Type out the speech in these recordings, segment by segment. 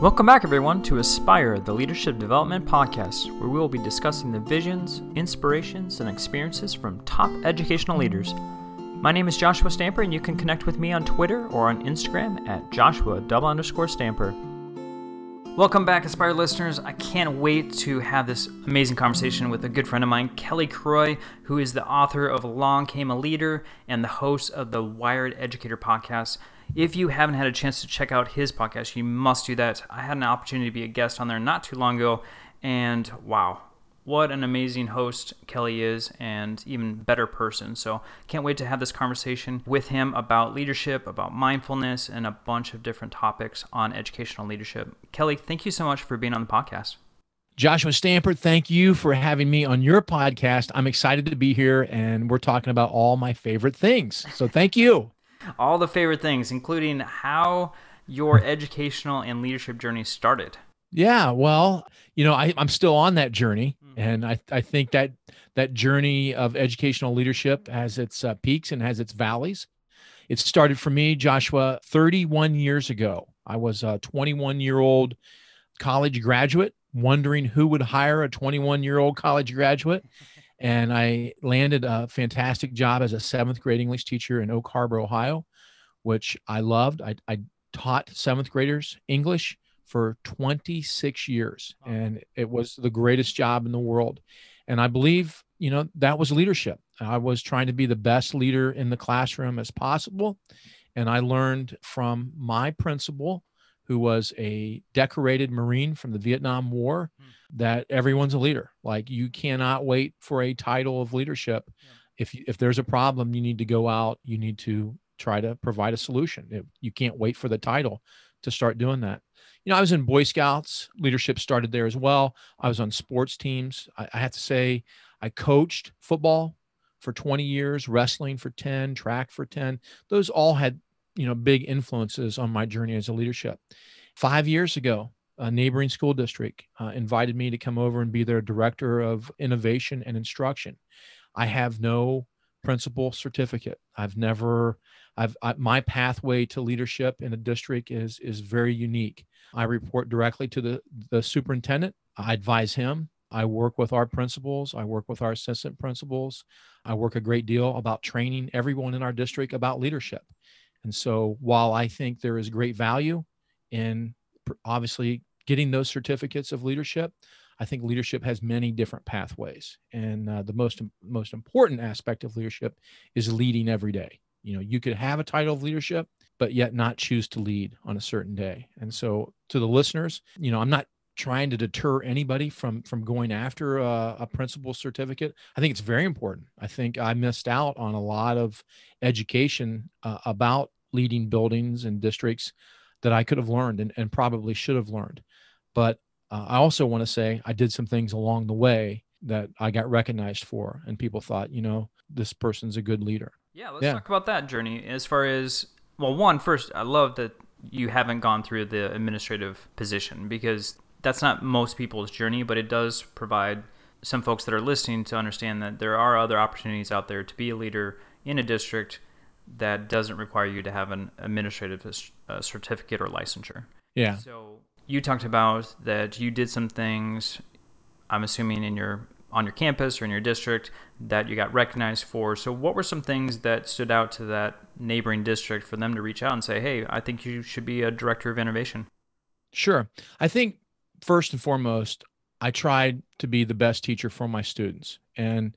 Welcome back, everyone, to Aspire, the Leadership Development Podcast, where we will be discussing the visions, inspirations, and experiences from top educational leaders. My name is Joshua Stamper, and you can connect with me on Twitter or on Instagram at Joshua double underscore Stamper. Welcome back, Aspire listeners. I can't wait to have this amazing conversation with a good friend of mine, Kelly Croy, who is the author of Along Came a Leader and the host of the Wired Educator podcast. If you haven't had a chance to check out his podcast, you must do that. I had an opportunity to be a guest on there not too long ago, and wow, what an amazing host Kelly is, and even better person. So, can't wait to have this conversation with him about leadership, about mindfulness, and a bunch of different topics on educational leadership. Kelly, thank you so much for being on the podcast. Joshua Stamper, thank you for having me on your podcast. I'm excited to be here, and we're talking about all my favorite things. So, thank you all the favorite things, including how your educational and leadership journey started. Yeah, well, you know, I, am still on that journey, mm-hmm. and I, I think that that journey of educational leadership has its uh, peaks and has its valleys. It started for me, Joshua, 31 years ago. I was a 21 year old college graduate, wondering who would hire a 21 year old college graduate. and I landed a fantastic job as a seventh grade English teacher in Oak Harbor, Ohio, which I loved. I, I taught seventh graders English for 26 years, and it was the greatest job in the world. And I believe, you know, that was leadership. I was trying to be the best leader in the classroom as possible. And I learned from my principal, who was a decorated Marine from the Vietnam War, hmm. that everyone's a leader. Like you cannot wait for a title of leadership. Yeah. If if there's a problem, you need to go out. You need to try to provide a solution. you can't wait for the title to start doing that. You know, I was in Boy Scouts. Leadership started there as well. I was on sports teams. I, I have to say, I coached football for 20 years, wrestling for 10, track for 10. Those all had you know big influences on my journey as a leadership five years ago a neighboring school district uh, invited me to come over and be their director of innovation and instruction i have no principal certificate i've never i've I, my pathway to leadership in a district is is very unique i report directly to the the superintendent i advise him I work with our principals. I work with our assistant principals. I work a great deal about training everyone in our district about leadership. And so while I think there is great value in obviously getting those certificates of leadership, I think leadership has many different pathways. And uh, the most most important aspect of leadership is leading every day. You know, you could have a title of leadership, but yet not choose to lead on a certain day. And so to the listeners, you know, I'm not trying to deter anybody from from going after a, a, principal certificate i think it's very important i think i missed out on a lot of education uh, about leading buildings and districts that I could have learned and, and probably should have learned. But uh, I also want to say I did some things along the way that I got recognized for, and people thought, you know, this person's a good leader. Yeah, let's yeah. talk about that journey. As far as, well, one, first, I love that you haven't gone through the administrative position because that's not most people's journey, but it does provide some folks that are listening to understand that there are other opportunities out there to be a leader in a district that doesn't require you to have an administrative uh, certificate or licensure. Yeah. So you talked about that you did some things. I'm assuming in your on your campus or in your district that you got recognized for. So what were some things that stood out to that neighboring district for them to reach out and say, "Hey, I think you should be a director of innovation"? Sure. I think first and foremost, I tried to be the best teacher for my students. And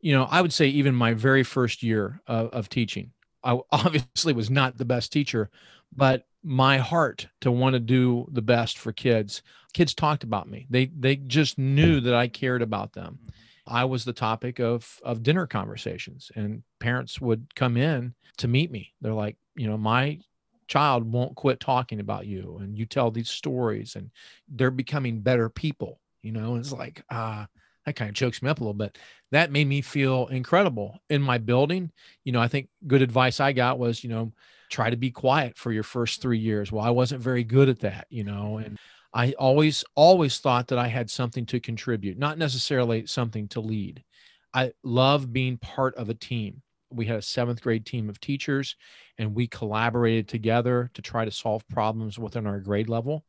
you know, I would say even my very first year of, of teaching, I obviously was not the best teacher, but my heart to want to do the best for kids. Kids talked about me. They they just knew that I cared about them. I was the topic of of dinner conversations and parents would come in to meet me. They're like, you know, my child won't quit talking about you and you tell these stories and they're becoming better people, you know. it's like uh that kind of chokes me up a little bit. That made me feel incredible in my building. You know, I think good advice I got was, you know, try to be quiet for your first three years. Well, I wasn't very good at that, you know, and I always, always thought that I had something to contribute, not necessarily something to lead. I love being part of a team. We had a seventh grade team of teachers and we collaborated together to try to solve problems within our grade level.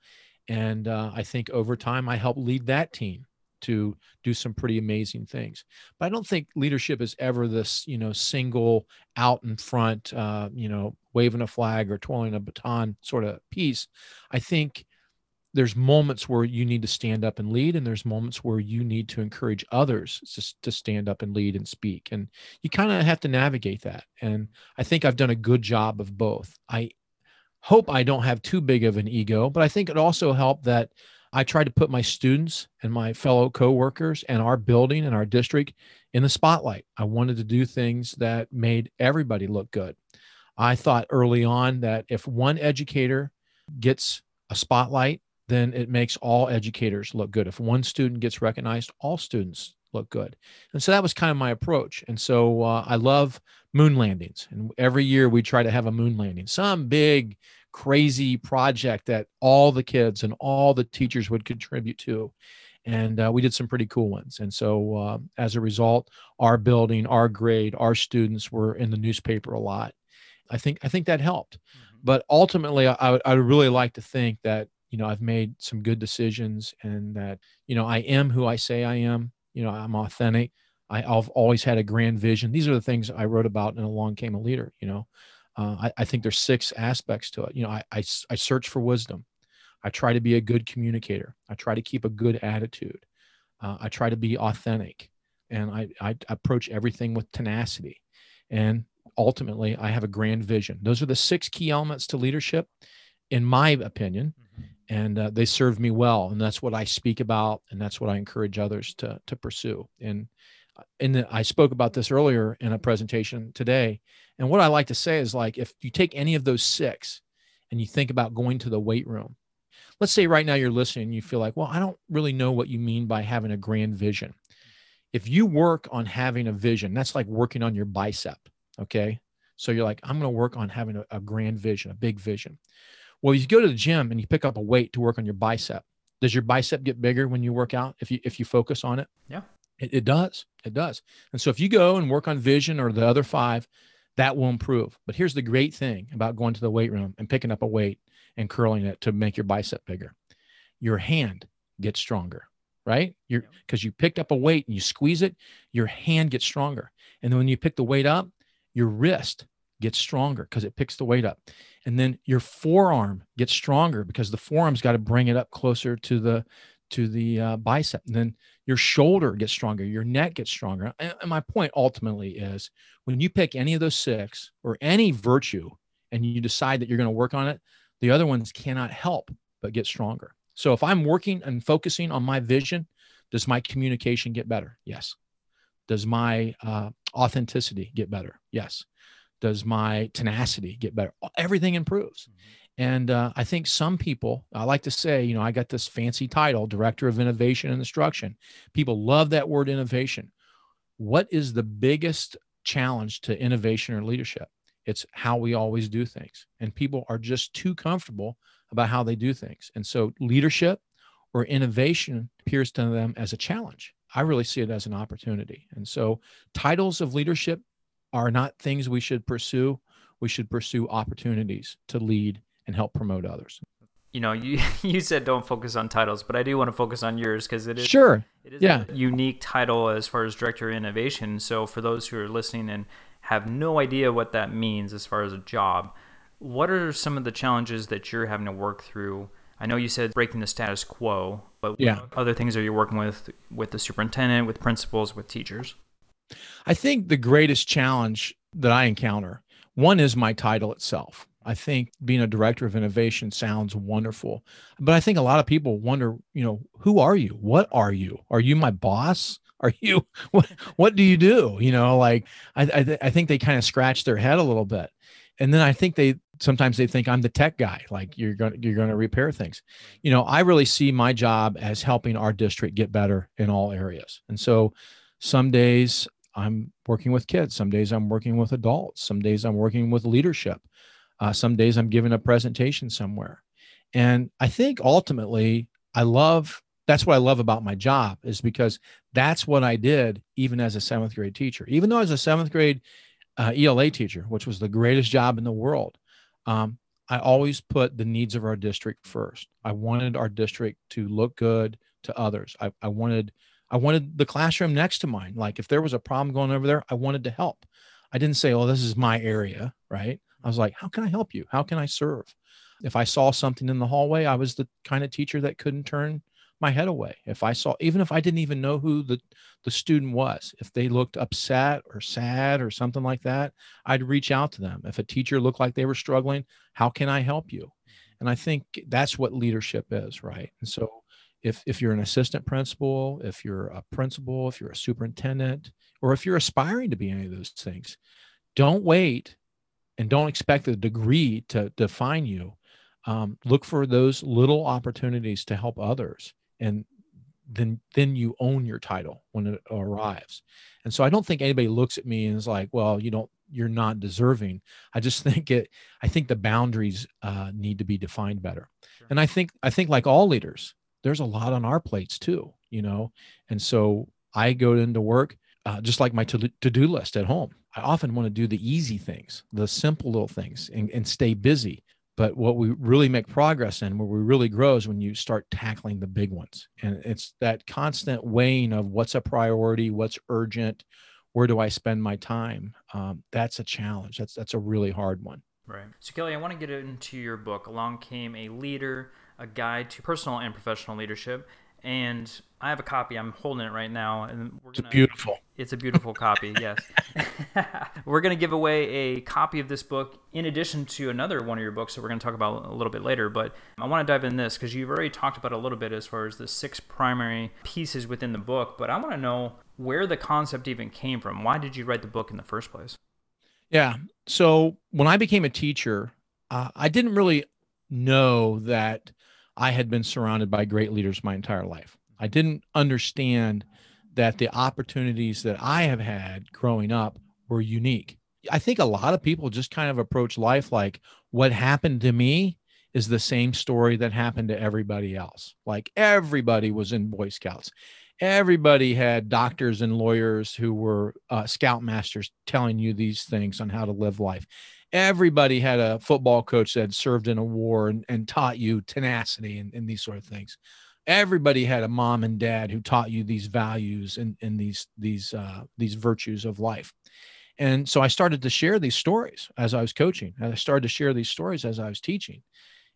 And uh, I think over time, I helped lead that team to do some pretty amazing things. But I don't think leadership is ever this, you know, single out in front, uh, you know, waving a flag or twirling a baton sort of piece. I think there's moments where you need to stand up and lead and there's moments where you need to encourage others to, to stand up and lead and speak and you kind of have to navigate that and i think i've done a good job of both i hope i don't have too big of an ego but i think it also helped that i tried to put my students and my fellow coworkers and our building and our district in the spotlight. I wanted to do things that made everybody look good. I thought early on that if one educator gets a spotlight then it makes all educators look good. If one student gets recognized, all students look good. And so that was kind of my approach. And so uh, I love moon landings. And every year we try to have a moon landing, some big, crazy project that all the kids and all the teachers would contribute to. And uh, we did some pretty cool ones. And so uh, as a result, our building, our grade, our students were in the newspaper a lot. I think I think that helped. Mm-hmm. But ultimately, I, I would really like to think that you know i've made some good decisions and that you know i am who i say i am you know i'm authentic. I, have always had a grand vision. These are the things i wrote about in along came a leader you know. Uh, I, I, think there's six aspects to it. You know I, I, I search for wisdom. I try to be a good communicator. I try to keep a good attitude. Uh, i try to be authentic. And I, I approach everything with tenacity. And ultimately i have a grand vision. Those are the six key elements to leadership in my opinion and uh, they served me well and that's what i speak about and that's what i encourage others to to pursue. And and uh, i spoke about this earlier in a presentation today and what i like to say is like if you take any of those six and you think about going to the weight room let's say right now you're listening and you feel like well i don't really know what you mean by having a grand vision. If you work on having a vision that's like working on your bicep okay? So you're like i'm going to work on having a, a grand vision a big vision well, you go to the gym and you pick up a weight to work on your bicep. Does your bicep get bigger when you work out if you if you focus on it? Yeah. It, it does. It does. And so if you go and work on vision or the other five, that will improve. But here's the great thing about going to the weight room and picking up a weight and curling it to make your bicep bigger. Your hand gets stronger, right? You're because you picked up a weight and you squeeze it, your hand gets stronger. And then when you pick the weight up, your wrist gets stronger because it picks the weight up and then your forearm gets stronger because the forearm's got to bring it up closer to the to the uh, bicep. And then your shoulder gets stronger your neck gets stronger. And, my point ultimately is when you pick any of those six or any virtue and you decide that you're going to work on it the other ones cannot help but get stronger. So if i'm working and focusing on my vision does my communication get better? Yes. Does my uh, authenticity get better? Yes does my tenacity get better? Everything improves. Mm-hmm. and uh, i think some people i like to say you know i got this fancy title director of innovation and instruction. People love that word innovation. What is the biggest challenge to innovation or leadership? It's how we always do things. And people are just too comfortable about how they do things. And so leadership or innovation appears to them as a challenge. I really see it as an opportunity. And so titles of leadership are not things we should pursue. We should pursue opportunities to lead and help promote others. You know, you you said don't focus on titles, but I do want to focus on yours because it is sure. It is yeah. a unique title as far as director of innovation. So for those who are listening and have no idea what that means as far as a job, what are some of the challenges that you're having to work through? I know you said breaking the status quo, but yeah. other things are you working with with the superintendent, with principals, with teachers? I think the greatest challenge that I encounter one is my title itself. I think being a director of innovation sounds wonderful, but I think a lot of people wonder, you know, who are you? What are you? Are you my boss? Are you what? What do you do? You know, like I I, I think they kind of scratch their head a little bit, and then I think they sometimes they think I'm the tech guy, like you're going you're going to repair things. You know, I really see my job as helping our district get better in all areas, and so some days I'm working with kids. Some days I'm working with adults. Some days I'm working with leadership. Uh, some days I'm giving a presentation somewhere. And I think ultimately, I love that's what I love about my job is because that's what I did even as a seventh grade teacher. Even though I was a seventh grade uh, ELA teacher, which was the greatest job in the world, um, I always put the needs of our district first. I wanted our district to look good to others. I, I wanted I wanted the classroom next to mine. Like if there was a problem going over there, I wanted to help. I didn't say, "Oh, this is my area," right? I was like, "How can I help you? How can I serve?" If I saw something in the hallway, I was the kind of teacher that couldn't turn my head away. If I saw, even if I didn't even know who the, the student was, if they looked upset or sad or something like that, I'd reach out to them. If a teacher looked like they were struggling, how can I help you? And I think that's what leadership is, right? And so if, if you're an assistant principal, if you're a principal, if you're a superintendent, or if you're aspiring to be any of those things, don't wait and don't expect the degree to define you. Um, look for those little opportunities to help others and then then you own your title when it arrives and so i don't think anybody looks at me and is like well you don't you're not deserving i just think it i think the boundaries uh, need to be defined better sure. and i think i think like all leaders there's a lot on our plates too you know and so i go into work uh, just like my to- to-do list at home i often want to do the easy things the simple little things and, and stay busy but what we really make progress in, where we really grow, is when you start tackling the big ones. And it's that constant weighing of what's a priority, what's urgent, where do I spend my time. Um, that's a challenge. That's that's a really hard one. Right. So Kelly, I want to get into your book. Along came a leader, a guide to personal and professional leadership, and I have a copy. I'm holding it right now, and we're gonna, it's beautiful. It's a beautiful copy. Yes, we're gonna give away a copy of this book in addition to another one of your books that we're gonna talk about a little bit later. But I want to dive in this because you've already talked about a little bit as far as the six primary pieces within the book. But I want to know where the concept even came from. Why did you write the book in the first place? Yeah. So when I became a teacher, uh, I didn't really know that I had been surrounded by great leaders my entire life. I didn't understand that the opportunities that I have had growing up were unique. I think a lot of people just kind of approach life like what happened to me is the same story that happened to everybody else. Like everybody was in Boy Scouts. Everybody had doctors and lawyers who were uh, scoutmasters telling you these things on how to live life everybody had a football coach that served in a war and, and taught you tenacity and, and these sort of things. Everybody had a mom and dad who taught you these values and, and these these uh, these virtues of life. And so i started to share these stories as i was coaching. And i started to share these stories as i was teaching.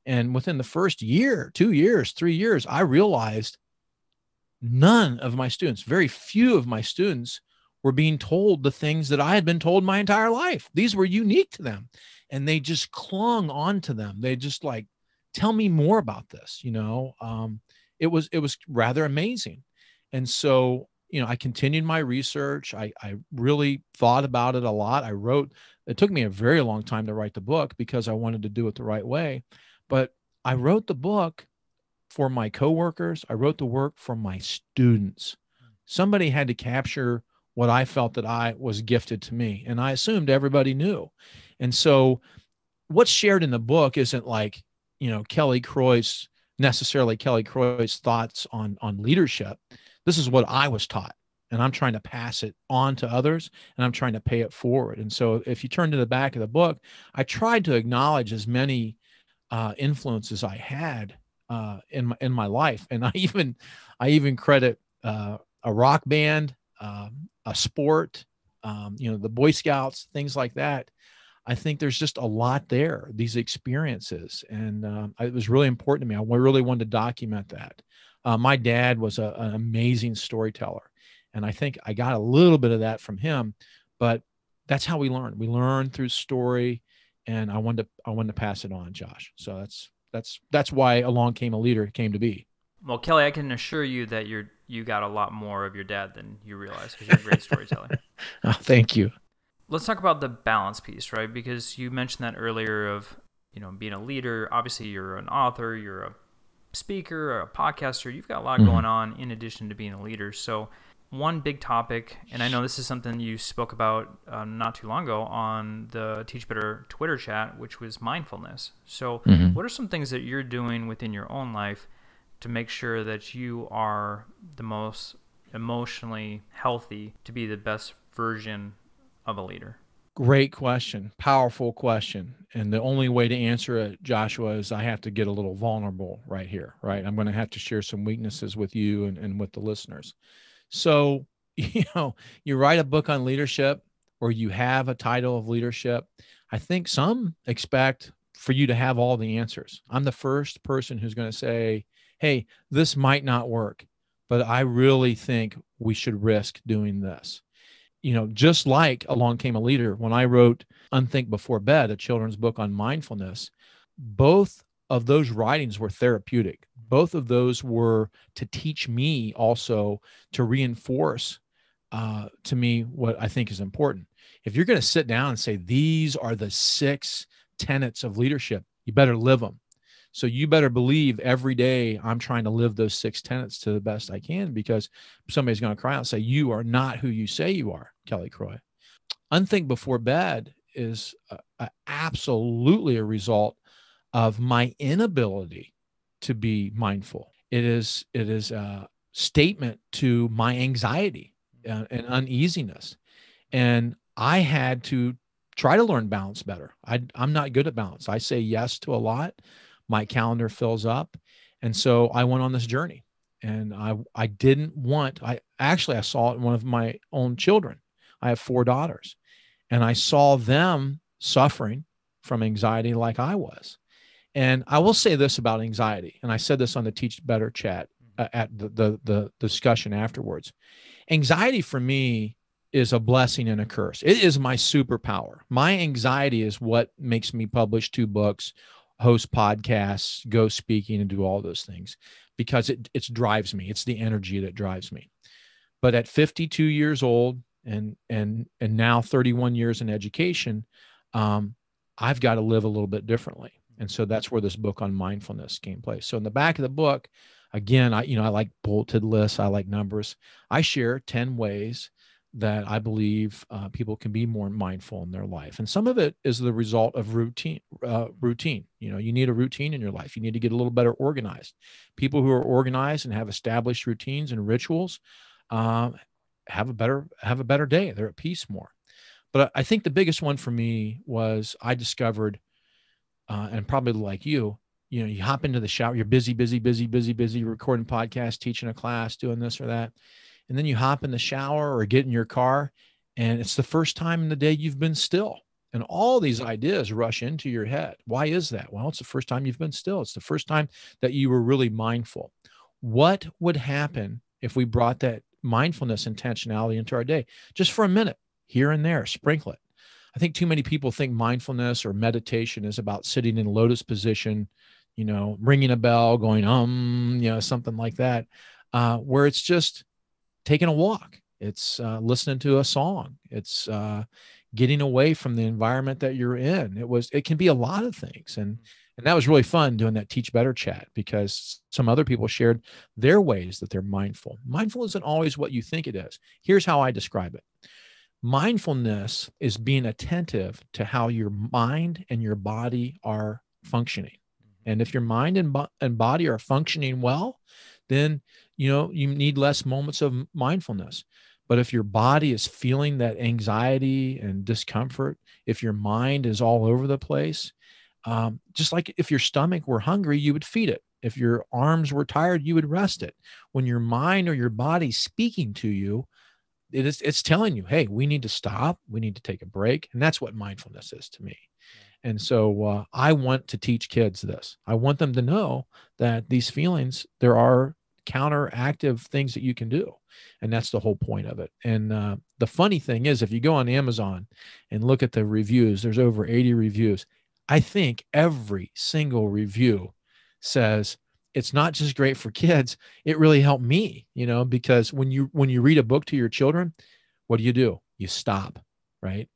And within the first year two years three years i realized none of my students very few of my students were being told the things that I had been told my entire life. These were unique to them. And they just clung on to them. They just like, tell me more about this. You know, um, it was, it was rather amazing. And so, you know, I continued my research. I, I really thought about it a lot. I wrote, it took me a very long time to write the book because I wanted to do it the right way. But I wrote the book for my coworkers. I wrote the work for my students. Somebody had to capture what I felt that I was gifted to me. And I assumed everybody knew. And so what's shared in the book isn't like, you know, Kelly Croy's necessarily Kelly Croy's thoughts on on leadership. This is what I was taught. And I'm trying to pass it on to others and I'm trying to pay it forward. And so if you turn to the back of the book, I tried to acknowledge as many uh, influences I had uh, in my in my life. And I even I even credit uh, a rock band, um, a sport, um, you know, the Boy Scouts, things like that. I think there's just a lot there, these experiences. And uh, it was really important to me. I really wanted to document that. Uh, my dad was a, an amazing storyteller. And I think I got a little bit of that from him, but that's how we learn. We learn through story. And I wanted to, I wanted to pass it on, Josh. So that's, that's, that's why Along Came a Leader came to be. Well, Kelly, I can assure you that you're you got a lot more of your dad than you realize because you're a great storyteller. oh, thank you. Let's talk about the balance piece, right? Because you mentioned that earlier of you know being a leader. Obviously, you're an author, you're a speaker, a podcaster. You've got a lot mm-hmm. going on in addition to being a leader. So one big topic, and I know this is something you spoke about uh, not too long ago on the Teach Better Twitter chat, which was mindfulness. So, mm-hmm. what are some things that you're doing within your own life to make sure that you are the most emotionally healthy to be the best version of a leader? Great question. Powerful question. And the only way to answer it, Joshua, is I have to get a little vulnerable right here, right? I'm going to have to share some weaknesses with you and, and with the listeners. So, you know, you write a book on leadership or you have a title of leadership. I think some expect for you to have all the answers. I'm the first person who's going to say, hey, this might not work, but I really think we should risk doing this you know, just like Along Came a Leader, when I wrote Unthink Before Bed, a children's book on mindfulness, both of those writings were therapeutic. Both of those were to teach me also to reinforce uh, to me what I think is important. If you're going to sit down and say, these are the six tenets of leadership, you better live them. So you better believe every day I'm trying to live those six tenets to the best I can because somebody's going to cry out and say, You are not who you say you are, Kelly Croy. Unthink before bed is a, a, absolutely a result of my inability to be mindful. It is it is a statement to my anxiety and, and uneasiness, and I had to try to learn balance better. I, I'm not good at balance. I say yes to a lot my calendar fills up. And so I went on this journey and I, I didn't want, I actually, I saw it in one of my own children. I have four daughters and I saw them suffering from anxiety like I was. And I will say this about anxiety, and I said this on the Teach Better chat uh, at the, the, the discussion afterwards. Anxiety for me is a blessing and a curse. It is my superpower. My anxiety is what makes me publish two books host podcasts, go speaking, and do all those things because it it drives me. It's the energy that drives me. But at 52 years old and and and now 31 years in education, um, I've got to live a little bit differently. And so that's where this book on mindfulness came place. So in the back of the book, again, I you know I like bolted lists, I like numbers. I share 10 ways that I believe uh, people can be more mindful in their life. And some of it is the result of routine. Uh, routine. You know, you need a routine in your life. You need to get a little better organized. People who are organized and have established routines and rituals um, have a better have a better day. They're at peace more. But I think the biggest one for me was I discovered, uh, and probably like you, you know, you hop into the shower. You're busy, busy, busy, busy, busy, recording podcasts, teaching a class, doing this or that and then you hop in the shower or get in your car and it's the first time in the day you've been still and all these ideas rush into your head. Why is that? Well it's the first time you've been still. It's the first time that you were really mindful. What would happen if we brought that mindfulness intentionality into our day? Just for a minute here and there sprinkle it. I think too many people think mindfulness or meditation is about sitting in lotus position you know ringing a bell going um you know something like that uh, where it's just taking a walk. It's uh, listening to a song. It's uh, getting away from the environment that you're in. It was it can be a lot of things. And and that was really fun doing that teach better chat because some other people shared their ways that they're mindful. Mindful isn't always what you think it is. Here's how i describe it. Mindfulness is being attentive to how your mind and your body are functioning. Mm-hmm. and if your mind and, bo- and body are functioning well then you know you need less moments of mindfulness. But if your body is feeling that anxiety and discomfort if your mind is all over the place um, just like if your stomach were hungry you would feed it. If your arms were tired you would rest it. When your mind or your body speaking to you it is it's telling you hey we need to stop. We need to take a break. And that's what mindfulness is to me. And so uh, I want to teach kids this. I want them to know that these feelings, there are counteractive things that you can do. And that's the whole point of it. And uh, the funny thing is, if you go on Amazon and look at the reviews, there's over 80 reviews. I think every single review says, it's not just great for kids it really helped me you know because when you when you read a book to your children what do you do you stop right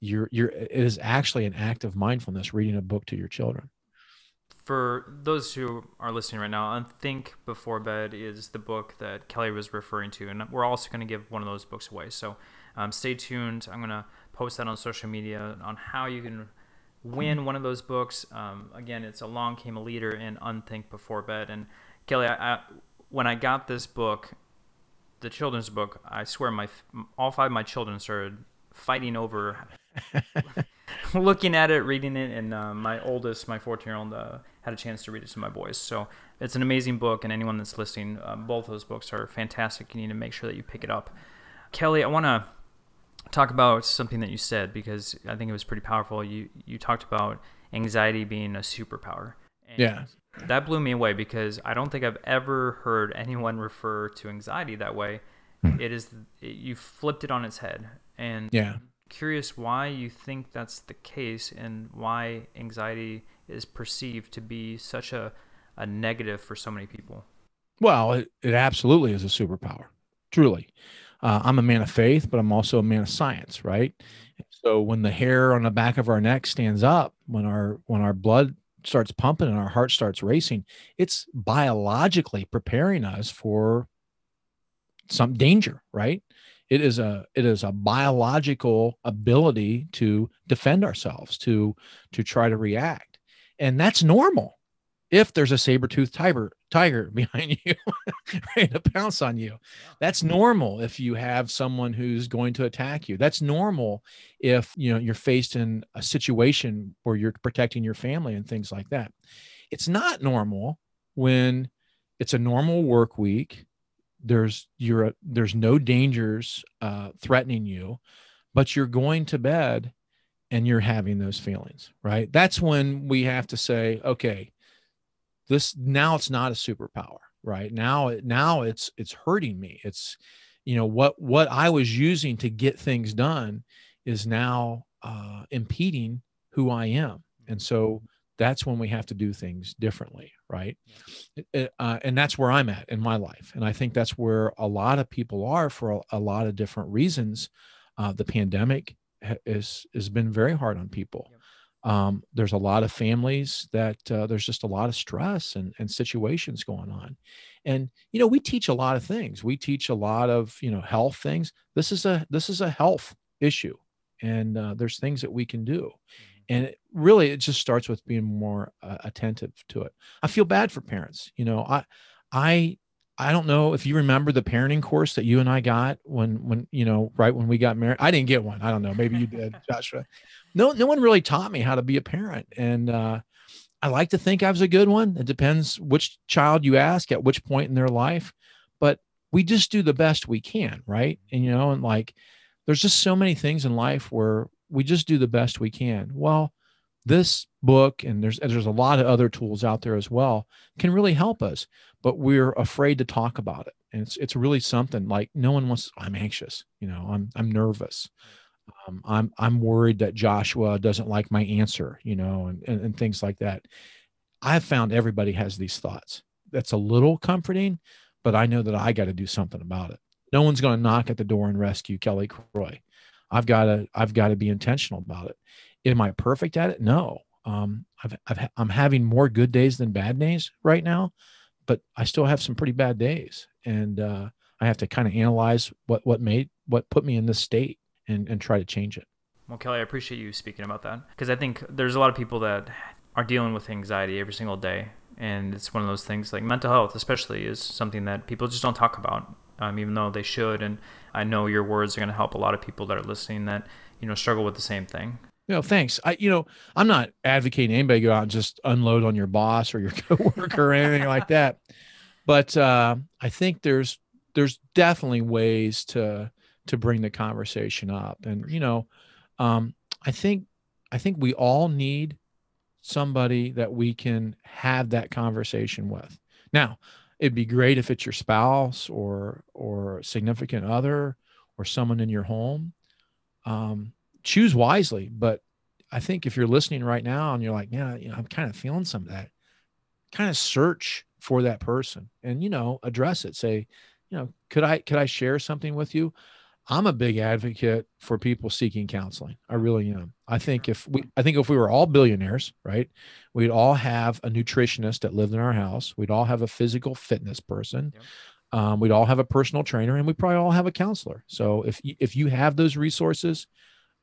you're you're it is actually an act of mindfulness reading a book to your children for those who are listening right now, Think Before Bed is the book that Kelly was referring to, and we're also going to give one of those books away. So um, stay tuned. I'm going to post that on social media on how you can win one of those books. Um, again, it's Along Came a Leader in Unthink Before Bed. And Kelly, I, I, when I got this book, the children's book, I swear my all five of my children started fighting over looking at it, reading it, and uh, my oldest, my 14 year old, uh, had a chance to read it to my boys. So it's an amazing book, and anyone that's listening, uh, both those books are fantastic. You need to make sure that you pick it up. Kelly, I want to talk about something that you said because I think it was pretty powerful. You you talked about anxiety being a superpower. And yeah. That blew me away because I don't think I've ever heard anyone refer to anxiety that way. Hmm. It is it, you flipped it on its head, and yeah, curious why you think that's the case and why anxiety is perceived to be such a, a negative for so many people. Well, it, it absolutely is a superpower, truly. Uh, I'm a man of faith, but I'm also a man of science, right? So when the hair on the back of our neck stands up, when our when our blood starts pumping and our heart starts racing, it's biologically preparing us for some danger, right? it is a it is a biological ability to defend ourselves to to try to react and that's normal if there's a saber-toothed tiger tiger behind you ready to pounce on you. That's normal if you have someone who's going to attack you. That's normal if you know you're faced in a situation where you're protecting your family and things like that. It's not normal when it's a normal work week there's you're there's no dangers uh, threatening you but you're going to bed and you're having those feelings right? That's when we have to say okay this now it's not a superpower right? Now now it's it's hurting me. It's you know what what i was using to get things done is now uh, impeding who i am. And so that's when we have to do things differently right? Uh, and that's where i'm at in my life. And i think that's where a lot of people are for a, a lot of different reasons uh, the pandemic is has been very hard on people. Um, there's a lot of families that uh, there's just a lot of stress and, and situations going on. And you know we teach a lot of things. We teach a lot of you know health things. This is a this is a health issue and uh, there's things that we can do. Mm-hmm. And it, really it just starts with being more uh, attentive to it. I feel bad for parents. You know i i i don't know if you remember the parenting course that you and i got when when you know right when we got married. I didn't get one. I don't know. Maybe you did joshua. No no one really taught me how to be a parent. And uh i like to think i was a good one. It depends which child you ask at which point in their life. But we just do the best we can right? And you know and like there's just so many things in life where we just do the best we can. Well, this book and there's there's a lot of other tools out there as well can really help us, but we're afraid to talk about it. And it's it's really something like no one wants. I'm anxious. You know, I'm I'm nervous. Um, I'm I'm worried that Joshua doesn't like my answer. You know, and, and and things like that. I've found everybody has these thoughts. That's a little comforting, but I know that I got to do something about it. No one's going to knock at the door and rescue Kelly Croy. I've got to I've got to be intentional about it. Am I perfect at it? No. Um, I've, I've I'm having more good days than bad days right now, but I still have some pretty bad days, and uh, I have to kind of analyze what what made what put me in this state and and try to change it. Well, Kelly, I appreciate you speaking about that because I think there's a lot of people that are dealing with anxiety every single day, and it's one of those things like mental health, especially, is something that people just don't talk about um, even though they should. And I know your words are going to help a lot of people that are listening that you know struggle with the same thing. You know, thanks. I, you know, I'm not advocating anybody go out and just unload on your boss or your coworker or anything like that. But uh, I think there's there's definitely ways to to bring the conversation up, and you know, um, I think I think we all need somebody that we can have that conversation with. Now, it'd be great if it's your spouse or or significant other or someone in your home um, choose wisely but i think if you're listening right now and you're like yeah you know, i'm kind of feeling some of that kind of search for that person and you know address it say you know could i could i share something with you I'm a big advocate for people seeking counseling. I really am. I think if we I think if we were all billionaires, right? We'd all have a nutritionist that lived in our house. We'd all have a physical fitness person. Yep. Um, we'd all have a personal trainer and we probably all have a counselor. So if if you have those resources,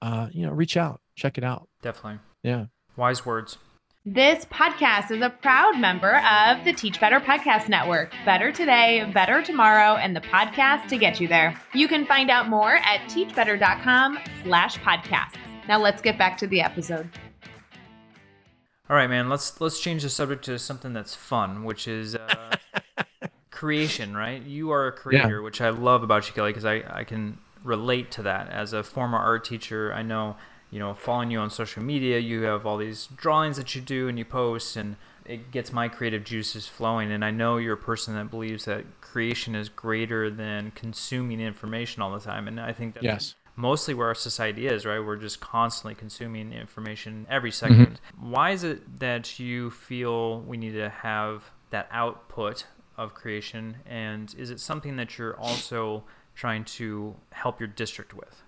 uh, you know, reach out, check it out. Definitely. Yeah. Wise words. This podcast is a proud member of the Teach Better Podcast Network. Better today, better tomorrow, and the podcast to get you there. You can find out more at teachbetter.com slash podcasts. Now let's get back to the episode. All right, man. Let's let's change the subject to something that's fun, which is uh, creation. Right? You are a creator, yeah. which I love about you, Kelly, because I I can relate to that. As a former art teacher, I know you know following you on social media, you have all these drawings that you do and you post, and it gets my creative juices flowing. And I know you're a person that believes that creation is greater than consuming information all the time. And I think that yes mostly where our society is, right? We're just constantly consuming information every 2nd mm-hmm. Why is it that you feel we need to have that output of creation? And is it something that you're also trying to help your district with?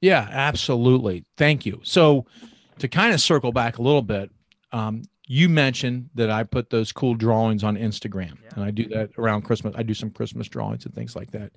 Yeah, absolutely. Thank you. So, to kind of circle back a little bit, um, you mentioned that I put those cool drawings on Instagram, yeah. and I do that around Christmas. I do some Christmas drawings and things like that.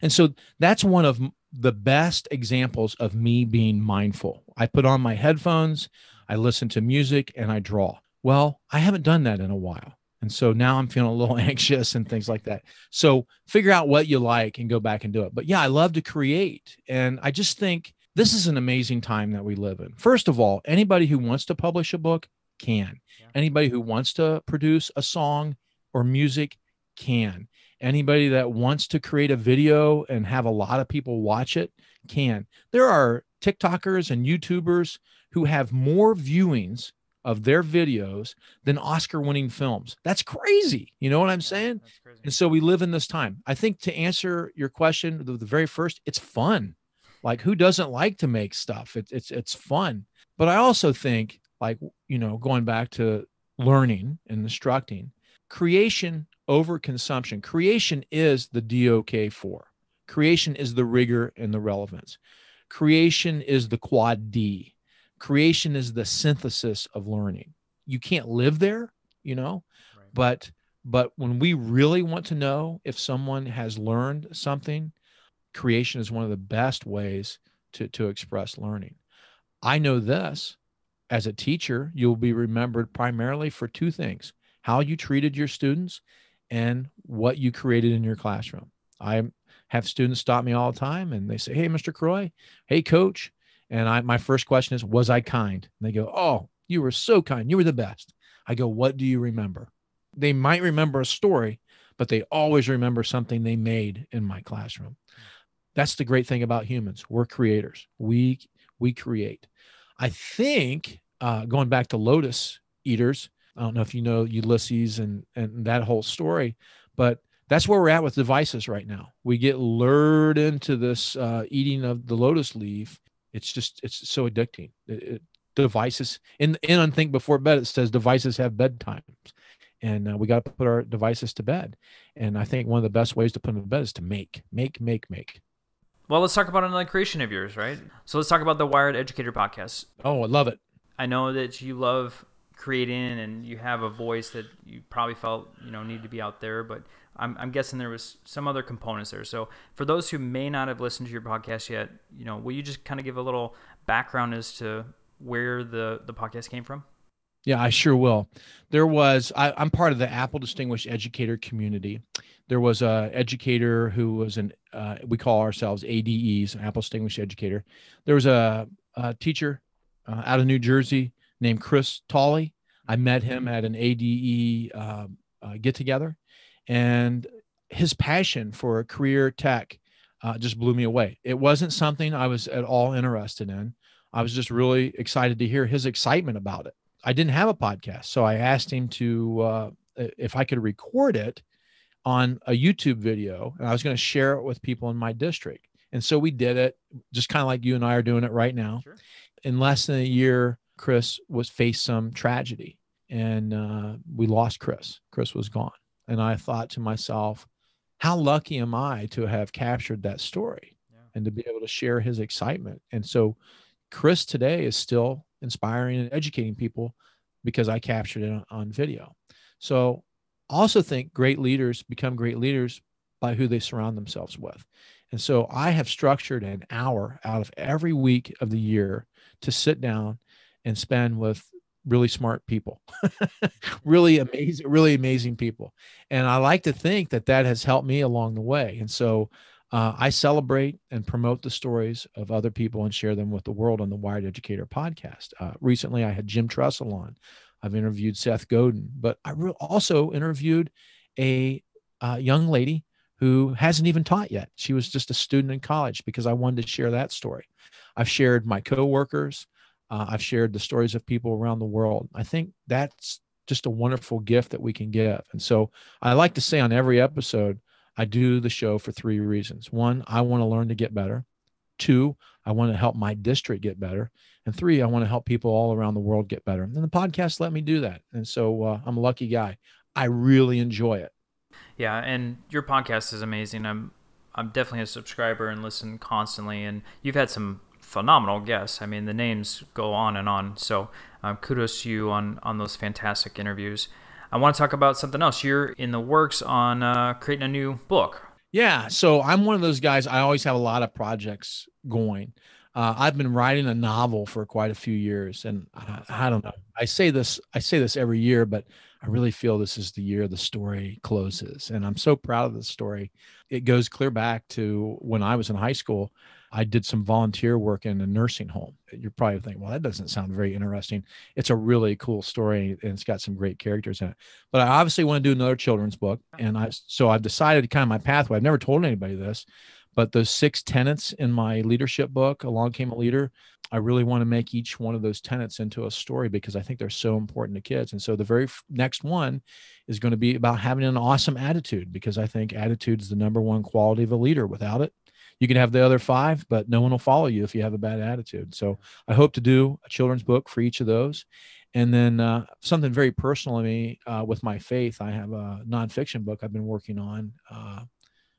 And so that's one of the best examples of me being mindful. I put on my headphones, I listen to music, and I draw. Well, I haven't done that in a while. And so now I'm feeling a little anxious and things like that. So figure out what you like and go back and do it. But yeah, I love to create. And I just think this is an amazing time that we live in. First of all, anybody who wants to publish a book, can. Yeah. Anybody who wants to produce a song or music can. Anybody that wants to create a video and have a lot of people watch it can. There are TikTokers and YouTubers who have more viewings of their videos than Oscar winning films. That's crazy. You know what I'm saying? And so we live in this time. I think to answer your question, the, the very first, it's fun. Like who doesn't like to make stuff? It's it's it's fun. But I also think like you know going back to learning and instructing creation over consumption creation is the dok 4 creation is the rigor and the relevance creation is the quad d creation is the synthesis of learning you can't live there you know right. but but when we really want to know if someone has learned something creation is one of the best ways to to express learning i know this as a teacher, you'll be remembered primarily for two things how you treated your students and what you created in your classroom. I have students stop me all the time and they say, Hey, Mr. Croy, hey, coach. And I, my first question is, Was I kind? And they go, Oh, you were so kind. You were the best. I go, What do you remember? They might remember a story, but they always remember something they made in my classroom. That's the great thing about humans. We're creators. We we create. I think uh, going back to lotus eaters, I don't know if you know Ulysses and and that whole story, but that's where we're at with devices right now. We get lured into this uh, eating of the lotus leaf. It's just it's so addicting. It, it, devices in in Unthink Before Bed it says devices have bedtimes, and uh, we got to put our devices to bed. And I think one of the best ways to put them to bed is to make, make, make, make. Well, let's talk about another creation of yours, right? So let's talk about the Wired Educator podcast. Oh, I love it. I know that you love creating and you have a voice that you probably felt you know need to be out there but I'm, I'm guessing there was some other components there. So for those who may not have listened to your podcast yet you know will you just kind of give a little background as to where the the podcast came from? Yeah i sure will. There was I, i'm part of the apple distinguished educator community. There was a educator who was an uh, we call ourselves ADEs, Apple Distinguished Educator. There was a, a teacher uh, out of New Jersey named Chris Tolley. I met him at an ADE uh, uh, get together, and his passion for career tech uh, just blew me away. It wasn't something I was at all interested in. I was just really excited to hear his excitement about it. I didn't have a podcast, so I asked him to uh, if I could record it on a YouTube video and I was going to share it with people in my district. And so we did it just kind of like you and I are doing it right now. Sure. In less than a year, Chris was faced some tragedy and uh, we lost Chris. Chris was gone. And I thought to myself, how lucky am I to have captured that story yeah. and to be able to share his excitement? And so Chris today is still inspiring and educating people because I captured it on, on video. So also think great leaders become great leaders by who they surround themselves with. And so I have structured an hour out of every week of the year to sit down and spend with really smart people, really amazing, really amazing people. And I like to think that that has helped me along the way. And so Uh, I celebrate and promote the stories of other people and share them with the world on the Wired Educator podcast. Uh, recently, I had Jim Tressel on. I've interviewed Seth Godin, but I re- also interviewed a uh, young lady who hasn't even taught yet. She was just a student in college because I wanted to share that story. I've shared my coworkers. Uh, I've shared the stories of people around the world. I think that's just a wonderful gift that we can give. And so I like to say on every episode, I do the show for three reasons. One, I want to learn to get better. Two, I want to help my district get better. And three, I want to help people all around the world get better. And the podcast let me do that. And so uh, I'm a lucky guy. I really enjoy it. Yeah, and your podcast is amazing. I'm I'm definitely a subscriber and listen constantly. And you've had some phenomenal guests. I mean, the names go on and on. So um, kudos to you on on those fantastic interviews. I want to talk about something else. You're in the works on uh, creating a new book. Yeah, so I'm one of those guys. I always have a lot of projects going. Uh, I've been writing a novel for quite a few years, and I, I don't know. I say this, I say this every year, but I really feel this is the year the story closes. And I'm so proud of the story. It goes clear back to when I was in high school. I did some volunteer work in a nursing home. You're probably thinking, well, that doesn't sound very interesting. It's a really cool story and it's got some great characters in it. But I obviously want to do another children's book. And I so I've decided kind of my pathway. I've never told anybody this, but those six tenets in my leadership book, Along Came a Leader, I really want to make each one of those tenets into a story because I think they're so important to kids. And so the very next one is going to be about having an awesome attitude because I think attitude is the number one quality of a leader. Without it, you can have the other five, but no one will follow you if you have a bad attitude. So I hope to do a children's book for each of those. And then uh, something very personal to me uh, with my faith, I have a nonfiction book I've been working on. Uh,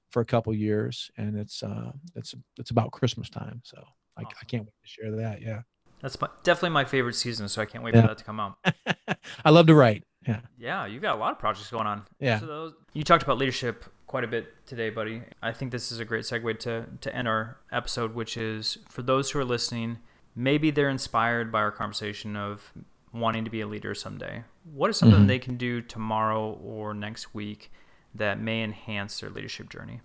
for a couple years, and it's uh, it's it's about Christmas time. So I, awesome. I can't wait to share that. Yeah, that's my, definitely my favorite season. So I can't wait yeah. for that to come out. I love to write. Yeah, yeah, you've got a lot of projects going on. Yeah. So those, you talked about leadership quite a bit today, buddy. I think this is a great segue to to end our episode, which is for those who are listening. Maybe they're inspired by our conversation of wanting to be a leader someday. What is something mm-hmm. they can do tomorrow or next week that may enhance their leadership journey?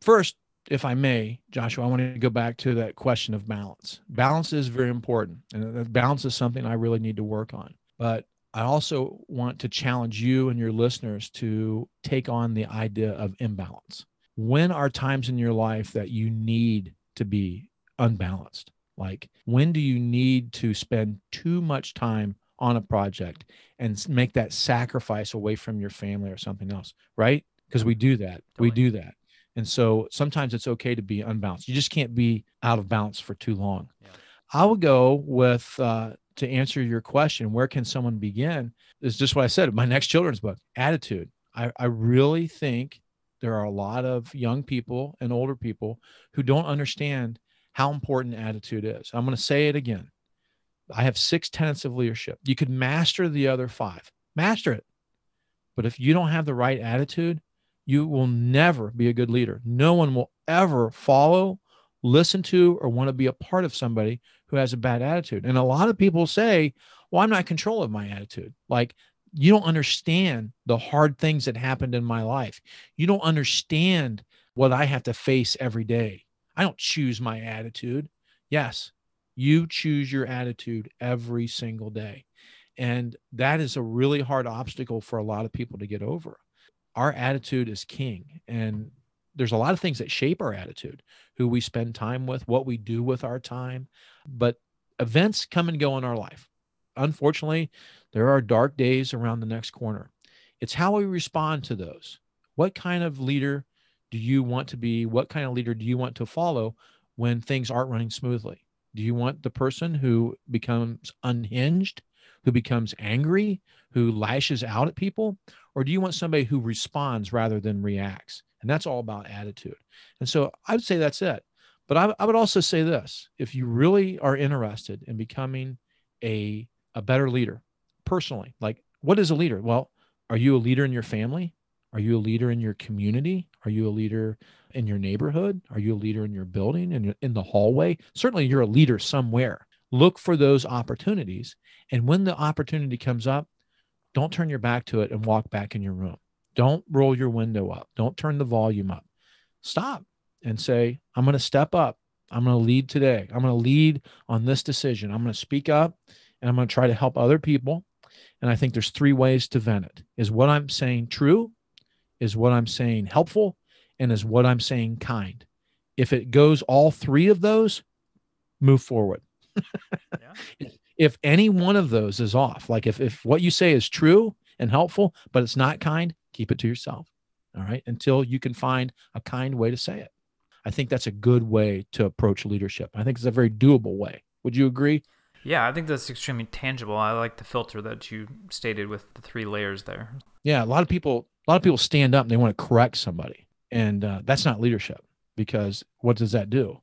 First, if I may, Joshua, I want to go back to that question of balance. Balance is very important, and balance is something I really need to work on. But I also want to challenge you and your listeners to take on the idea of imbalance. When are times in your life that you need to be unbalanced? Like, when do you need to spend too much time on a project and make that sacrifice away from your family or something else, right? Because we do that. We do that. And so sometimes it's okay to be unbalanced. You just can't be out of balance for too long. Yeah. I would go with, uh, to answer your question, where can someone begin? Is just what I said. My next children's book, attitude. I, I really think there are a lot of young people and older people who don't understand how important attitude is. I'm going to say it again. I have six tenets of leadership. You could master the other five, master it. But if you don't have the right attitude, you will never be a good leader. No one will ever follow, listen to, or want to be a part of somebody who has a bad attitude. And a lot of people say, well, I'm not in control of my attitude. Like, you don't understand the hard things that happened in my life. You don't understand what I have to face every day. I don't choose my attitude. Yes, you choose your attitude every single day. And that is a really hard obstacle for a lot of people to get over. Our attitude is king. And there's a lot of things that shape our attitude who we spend time with, what we do with our time. But events come and go in our life. Unfortunately, there are dark days around the next corner. It's how we respond to those. What kind of leader do you want to be? What kind of leader do you want to follow when things aren't running smoothly? Do you want the person who becomes unhinged, who becomes angry, who lashes out at people? Or do you want somebody who responds rather than reacts? And that's all about attitude. And so I would say that's it. But I, I would also say this if you really are interested in becoming a, a better leader personally, like what is a leader? Well, are you a leader in your family? Are you a leader in your community? Are you a leader in your neighborhood? Are you a leader in your building and in, in the hallway? Certainly, you're a leader somewhere. Look for those opportunities. And when the opportunity comes up, don't turn your back to it and walk back in your room. Don't roll your window up. Don't turn the volume up. Stop and say, I'm going to step up. I'm going to lead today. I'm going to lead on this decision. I'm going to speak up and I'm going to try to help other people. And I think there's three ways to vent it. Is what I'm saying true? Is what I'm saying helpful? And is what I'm saying kind? If it goes all three of those, move forward. yeah. If any one of those is off, like if, if what you say is true and helpful, but it's not kind, keep it to yourself. All right. Until you can find a kind way to say it. I think that's a good way to approach leadership. I think it's a very doable way. Would you agree? Yeah, I think that's extremely tangible. I like the filter that you stated with the three layers there. Yeah, a lot of people, a lot of people stand up and they want to correct somebody, and uh, that's not leadership because what does that do?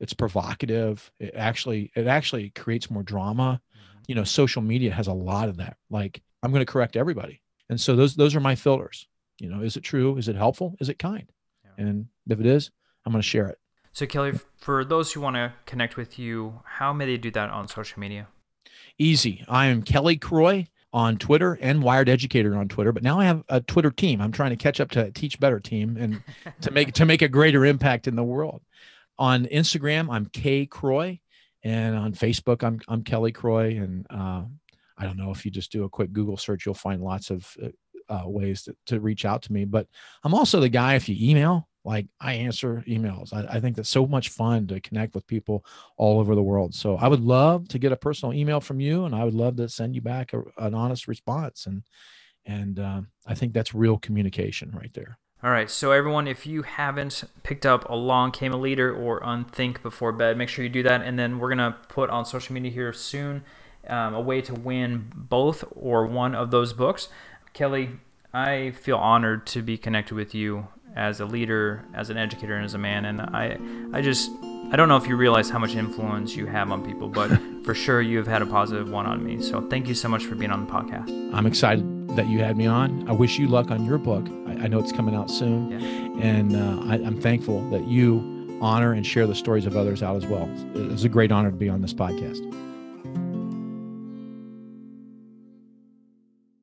It's provocative. It actually, it actually creates more drama. Mm-hmm. You know, social media has a lot of that. Like, I'm going to correct everybody, and so those those are my filters. You know, is it true? Is it helpful? Is it kind? Yeah. And if it is, I'm going to share it. So, Kelly, for those who want to connect with you, how may they do that on social media? Easy. I am Kelly Croy on Twitter and Wired Educator on Twitter, but now I have a Twitter team. I'm trying to catch up to Teach Better team and to make to make a greater impact in the world. On Instagram, I'm K Croy, and on Facebook, I'm I'm Kelly Croy. And uh, I don't know if you just do a quick Google search, you'll find lots of uh, uh ways to, to reach out to me. But I'm also the guy if you email like I answer emails. I, I, think that's so much fun to connect with people all over the world. So I would love to get a personal email from you, and I would love to send you back a, an honest response. And and uh, I think that's real communication right there. All right, so everyone, if you haven't picked up Along Came a Leader or Unthink Before Bed, make sure you do that. And then we're gonna put on social media here soon um, a way to win both or one of those books. Kelly, I feel honored to be connected with you as a leader, as an educator, and as a man. And I, I just, I don't know if you realize how much influence you have on people, but for sure you have had a positive one on me. So thank you so much for being on the podcast. I'm excited that you had me on. I wish you luck on your book. I, I know it's coming out soon, yeah. and uh, I, I'm thankful that you honor and share the stories of others out as well. It's a great honor to be on this podcast.